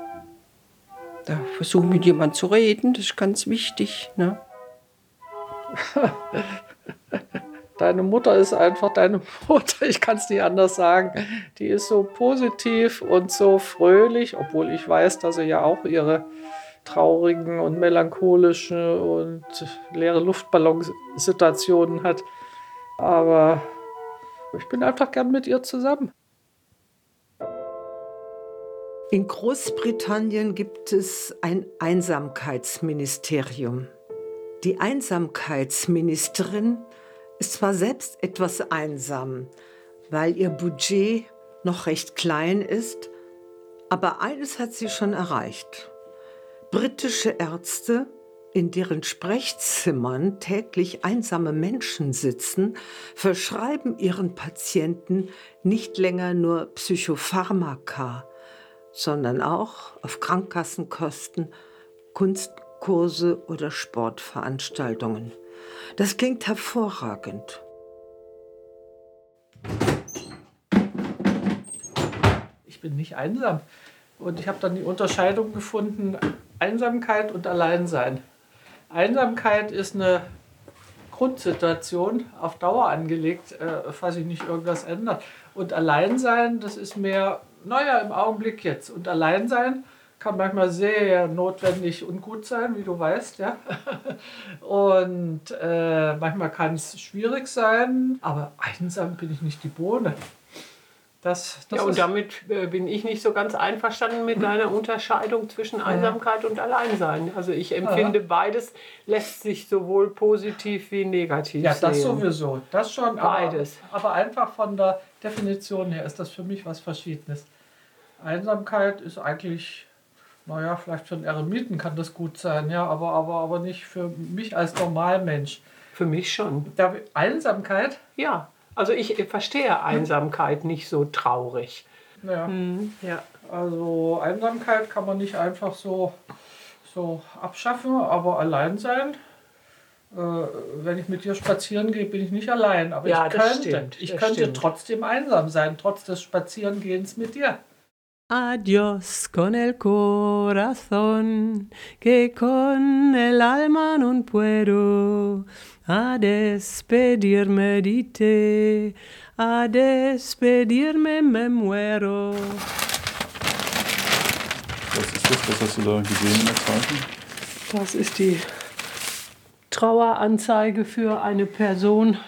Da versuchen mit jemandem zu reden, das ist ganz wichtig. Ne? deine Mutter ist einfach deine Mutter, ich kann es nicht anders sagen. Die ist so positiv und so fröhlich, obwohl ich weiß, dass sie ja auch ihre traurigen und melancholischen und leere Luftballonsituationen hat. Aber ich bin einfach gern mit ihr zusammen. In Großbritannien gibt es ein Einsamkeitsministerium. Die Einsamkeitsministerin ist zwar selbst etwas einsam, weil ihr Budget noch recht klein ist, aber eines hat sie schon erreicht. Britische Ärzte, in deren Sprechzimmern täglich einsame Menschen sitzen, verschreiben ihren Patienten nicht länger nur Psychopharmaka, sondern auch auf Krankenkassenkosten Kunstkurse oder Sportveranstaltungen. Das klingt hervorragend. Ich bin nicht einsam. Und ich habe dann die Unterscheidung gefunden, Einsamkeit und Alleinsein. Einsamkeit ist eine Grundsituation, auf Dauer angelegt, äh, falls sich nicht irgendwas ändert. Und Alleinsein, das ist mehr, naja, im Augenblick jetzt. Und Alleinsein kann manchmal sehr notwendig und gut sein, wie du weißt, ja. Und äh, manchmal kann es schwierig sein, aber einsam bin ich nicht die Bohne. Das, das ja, und damit äh, bin ich nicht so ganz einverstanden mit deiner Unterscheidung zwischen Einsamkeit und Alleinsein. Also ich empfinde, beides lässt sich sowohl positiv wie negativ ja, sehen. Ja, das sowieso. Das schon. Beides. Aber, aber einfach von der Definition her ist das für mich was Verschiedenes. Einsamkeit ist eigentlich naja, vielleicht für einen Eremiten kann das gut sein, ja, aber, aber, aber nicht für mich als Normalmensch. Für mich schon. Da, Einsamkeit? Ja, also ich verstehe Einsamkeit nicht so traurig. Ja. Hm, ja. Also Einsamkeit kann man nicht einfach so, so abschaffen, aber allein sein. Äh, wenn ich mit dir spazieren gehe, bin ich nicht allein. Aber ja, ich könnte, ich könnte stimmt. trotzdem einsam sein, trotz des Spazierengehens mit dir. Adiós con el corazón, que con el alma no puedo. A despedirme de ti, a despedirme me muero. Was ist das? Was hast du da gesehen in der Zeichen? Das ist die Traueranzeige für eine Person,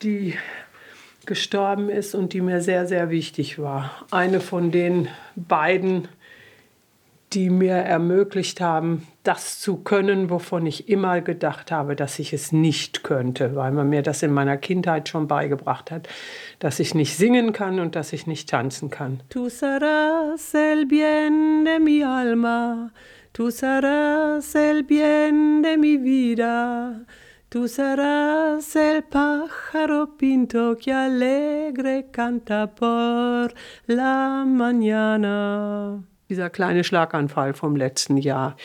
die gestorben ist und die mir sehr, sehr wichtig war. Eine von den beiden, die mir ermöglicht haben, das zu können, wovon ich immer gedacht habe, dass ich es nicht könnte, weil man mir das in meiner Kindheit schon beigebracht hat, dass ich nicht singen kann und dass ich nicht tanzen kann. Tu serás el bien de mi alma, tu serás el bien de mi vida. Tú serás el pájaro pinto que alegre canta por la mañana. Dieser kleine Schlaganfall vom letzten Jahr.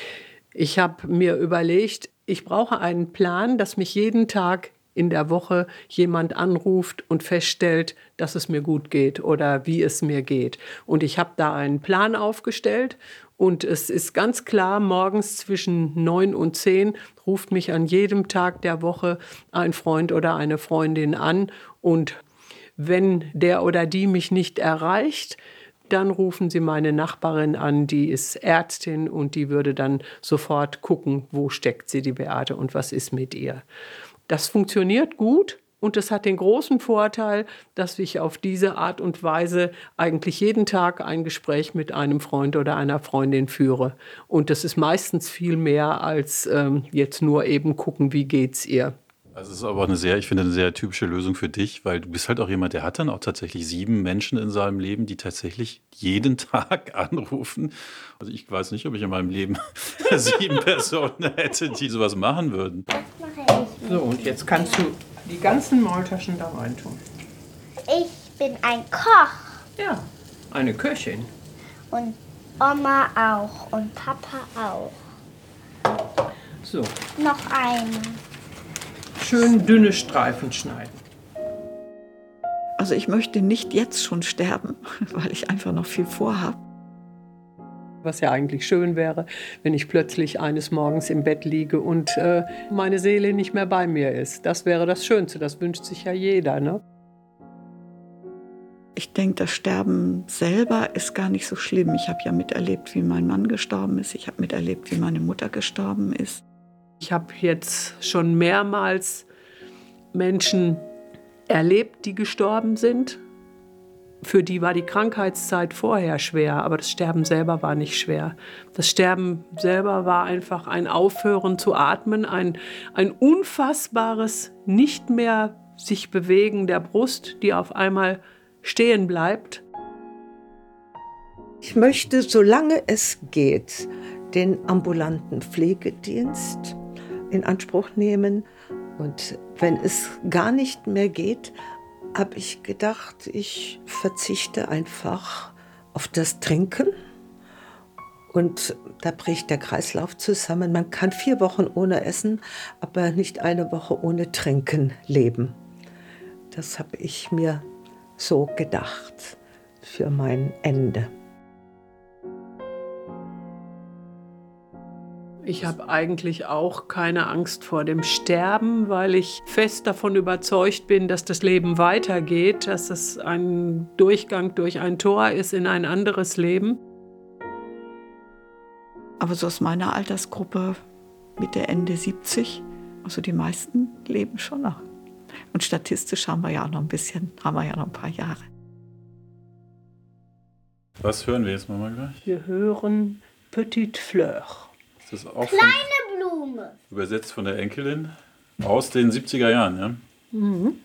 Ich habe mir überlegt, ich brauche einen Plan, dass mich jeden Tag in der Woche jemand anruft und feststellt, dass es mir gut geht oder wie es mir geht. Und ich habe da einen Plan aufgestellt und es ist ganz klar, morgens zwischen neun und zehn ruft mich an jedem Tag der Woche ein Freund oder eine Freundin an. Und wenn der oder die mich nicht erreicht, dann rufen sie meine Nachbarin an, die ist Ärztin und die würde dann sofort gucken, wo steckt sie, die Beate, und was ist mit ihr. Das funktioniert gut. Und es hat den großen Vorteil, dass ich auf diese Art und Weise eigentlich jeden Tag ein Gespräch mit einem Freund oder einer Freundin führe. Und das ist meistens viel mehr als ähm, jetzt nur eben gucken, wie geht's ihr. Also es ist aber eine sehr, ich finde, eine sehr typische Lösung für dich, weil du bist halt auch jemand, der hat dann auch tatsächlich sieben Menschen in seinem Leben, die tatsächlich jeden Tag anrufen. Also ich weiß nicht, ob ich in meinem Leben sieben Personen hätte, die sowas machen würden. Das mache ich. So, und jetzt kannst du die ganzen Maultaschen da rein tun. Ich bin ein Koch. Ja, eine Köchin. Und Oma auch und Papa auch. So. Noch eine. Schön dünne Streifen schneiden. Also ich möchte nicht jetzt schon sterben, weil ich einfach noch viel vorhabe. Was ja eigentlich schön wäre, wenn ich plötzlich eines Morgens im Bett liege und äh, meine Seele nicht mehr bei mir ist. Das wäre das Schönste, das wünscht sich ja jeder. Ne? Ich denke, das Sterben selber ist gar nicht so schlimm. Ich habe ja miterlebt, wie mein Mann gestorben ist. Ich habe miterlebt, wie meine Mutter gestorben ist. Ich habe jetzt schon mehrmals Menschen erlebt, die gestorben sind für die war die Krankheitszeit vorher schwer, aber das Sterben selber war nicht schwer. Das Sterben selber war einfach ein Aufhören zu atmen, ein, ein unfassbares Nicht mehr sich bewegen der Brust, die auf einmal stehen bleibt. Ich möchte, solange es geht, den ambulanten Pflegedienst in Anspruch nehmen. Und wenn es gar nicht mehr geht, habe ich gedacht, ich verzichte einfach auf das Trinken. Und da bricht der Kreislauf zusammen. Man kann vier Wochen ohne Essen, aber nicht eine Woche ohne Trinken leben. Das habe ich mir so gedacht für mein Ende. Ich habe eigentlich auch keine Angst vor dem Sterben, weil ich fest davon überzeugt bin, dass das Leben weitergeht, dass es ein Durchgang durch ein Tor ist in ein anderes Leben. Aber so aus meiner Altersgruppe Mitte, Ende 70, also die meisten leben schon noch. Und statistisch haben wir ja auch noch ein bisschen, haben wir ja noch ein paar Jahre. Was hören wir jetzt mal gleich? Wir hören Petite Fleur. Das ist auch Kleine von, Blume. übersetzt von der Enkelin aus den 70er Jahren, ja? Mhm.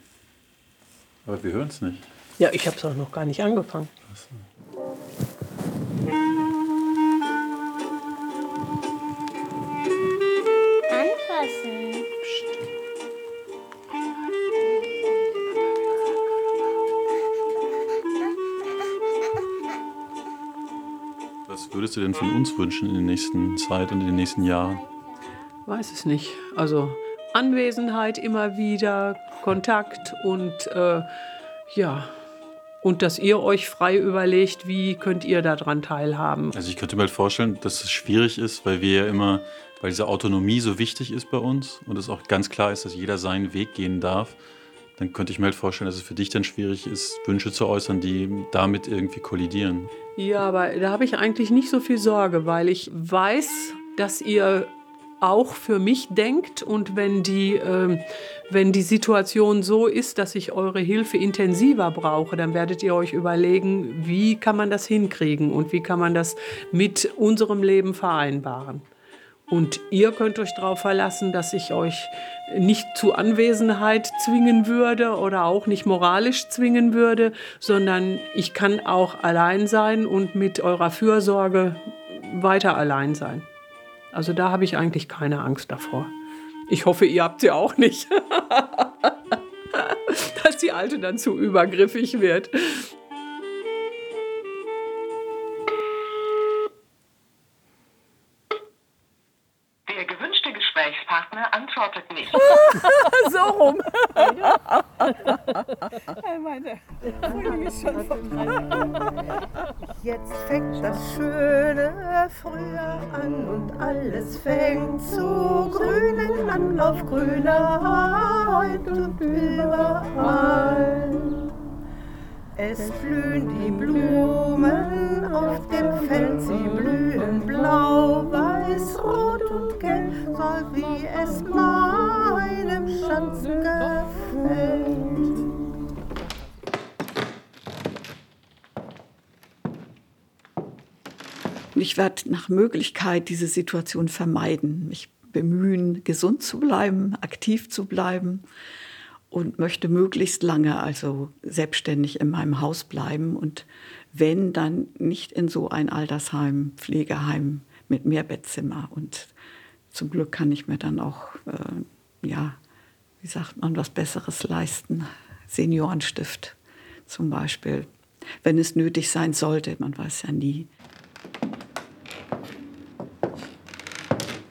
Aber wir hören es nicht. Ja, ich habe es auch noch gar nicht angefangen. Anfassen. Was würdest du denn von uns wünschen in der nächsten Zeit und in den nächsten Jahren? Weiß es nicht. Also Anwesenheit immer wieder, Kontakt und äh, ja. Und dass ihr euch frei überlegt, wie könnt ihr daran teilhaben. Also ich könnte mir halt vorstellen, dass es schwierig ist, weil wir ja immer, weil diese Autonomie so wichtig ist bei uns und es auch ganz klar ist, dass jeder seinen Weg gehen darf, dann könnte ich mir halt vorstellen, dass es für dich dann schwierig ist, Wünsche zu äußern, die damit irgendwie kollidieren. Ja, aber da habe ich eigentlich nicht so viel Sorge, weil ich weiß, dass ihr auch für mich denkt und wenn die, ähm, wenn die Situation so ist, dass ich eure Hilfe intensiver brauche, dann werdet ihr euch überlegen, wie kann man das hinkriegen und wie kann man das mit unserem Leben vereinbaren. Und ihr könnt euch darauf verlassen, dass ich euch nicht zu Anwesenheit zwingen würde oder auch nicht moralisch zwingen würde, sondern ich kann auch allein sein und mit eurer Fürsorge weiter allein sein. Also da habe ich eigentlich keine Angst davor. Ich hoffe, ihr habt sie auch nicht. Dass die Alte dann zu übergriffig wird. Nicht. so rum. Jetzt fängt das schöne Frühjahr an und alles fängt zu grünen an auf grüner Heide und überall. Es blühen die Blumen auf dem Feld, sie blühen blau, weiß, rot und gelb, so wie es ich werde nach Möglichkeit diese Situation vermeiden, mich bemühen, gesund zu bleiben, aktiv zu bleiben und möchte möglichst lange also selbstständig in meinem Haus bleiben und wenn dann nicht in so ein Altersheim, Pflegeheim mit Mehrbettzimmer. Und zum Glück kann ich mir dann auch äh, ja, wie sagt man, was Besseres leisten, Seniorenstift zum Beispiel, wenn es nötig sein sollte, man weiß ja nie.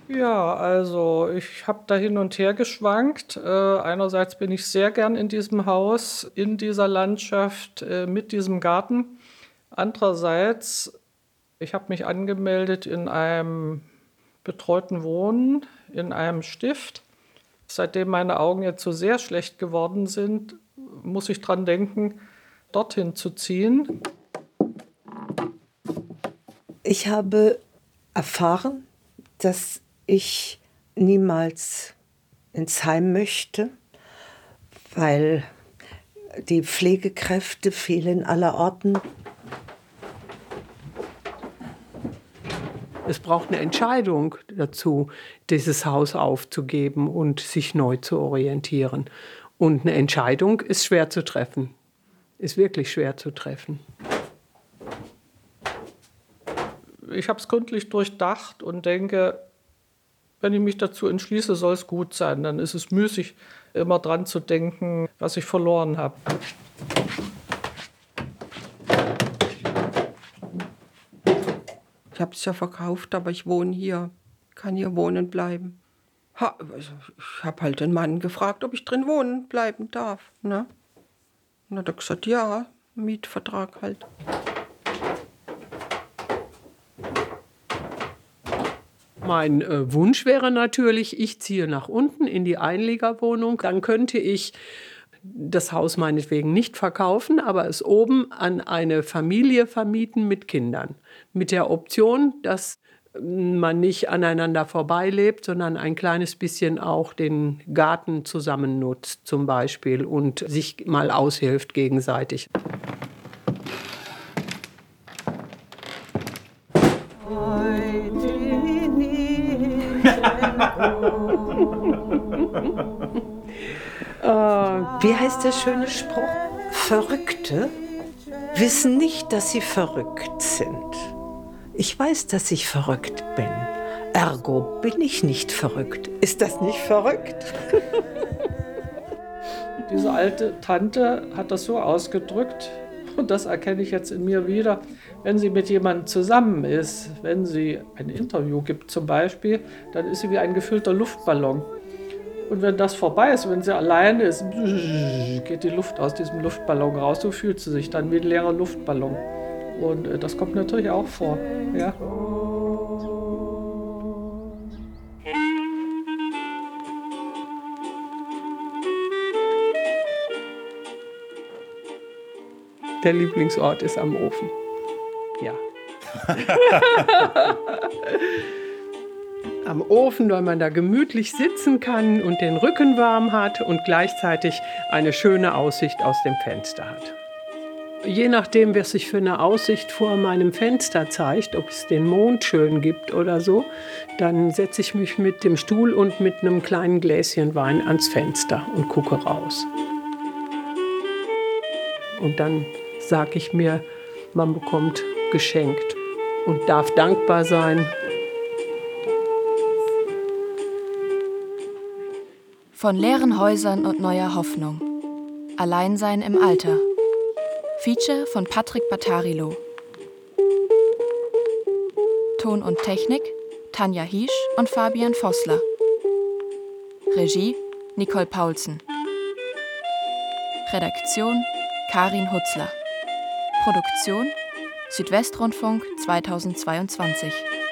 Ja, also ich habe da hin und her geschwankt. Äh, einerseits bin ich sehr gern in diesem Haus, in dieser Landschaft, äh, mit diesem Garten. Andererseits, ich habe mich angemeldet in einem betreuten Wohnen, in einem Stift. Seitdem meine Augen jetzt so sehr schlecht geworden sind, muss ich dran denken, dorthin zu ziehen. Ich habe erfahren, dass ich niemals ins Heim möchte, weil Die Pflegekräfte fehlen aller Orten. Es braucht eine Entscheidung dazu, dieses Haus aufzugeben und sich neu zu orientieren. Und eine Entscheidung ist schwer zu treffen. Ist wirklich schwer zu treffen. Ich habe es gründlich durchdacht und denke, wenn ich mich dazu entschließe, soll es gut sein. Dann ist es müßig, immer dran zu denken, was ich verloren habe. Ich habe es ja verkauft, aber ich wohne hier, kann hier wohnen bleiben. Ha, also ich habe halt den Mann gefragt, ob ich drin wohnen bleiben darf. Ne? Und hat er gesagt, ja, Mietvertrag halt. Mein äh, Wunsch wäre natürlich, ich ziehe nach unten in die Einliegerwohnung. Dann könnte ich das Haus meinetwegen nicht verkaufen, aber es oben an eine Familie vermieten mit Kindern. Mit der Option, dass man nicht aneinander vorbeilebt, sondern ein kleines bisschen auch den Garten zusammen nutzt zum Beispiel und sich mal aushilft gegenseitig. Wie heißt der schöne Spruch? Verrückte wissen nicht, dass sie verrückt sind. Ich weiß, dass ich verrückt bin. Ergo bin ich nicht verrückt. Ist das nicht verrückt? Diese alte Tante hat das so ausgedrückt, und das erkenne ich jetzt in mir wieder, wenn sie mit jemandem zusammen ist, wenn sie ein Interview gibt zum Beispiel, dann ist sie wie ein gefüllter Luftballon. Und wenn das vorbei ist, wenn sie alleine ist, geht die Luft aus diesem Luftballon raus. So fühlt sie sich dann wie ein leerer Luftballon. Und äh, das kommt natürlich auch vor. Ja. Der Lieblingsort ist am Ofen. Ja. am Ofen, weil man da gemütlich sitzen kann und den Rücken warm hat und gleichzeitig eine schöne Aussicht aus dem Fenster hat. Je nachdem, was sich für eine Aussicht vor meinem Fenster zeigt, ob es den Mond schön gibt oder so, dann setze ich mich mit dem Stuhl und mit einem kleinen Gläschen Wein ans Fenster und gucke raus. Und dann sage ich mir, man bekommt geschenkt und darf dankbar sein. Von leeren Häusern und neuer Hoffnung. Alleinsein im Alter. Feature von Patrick Battarilo. Ton und Technik Tanja Hiesch und Fabian Vossler. Regie Nicole Paulsen. Redaktion Karin Hutzler. Produktion Südwestrundfunk 2022.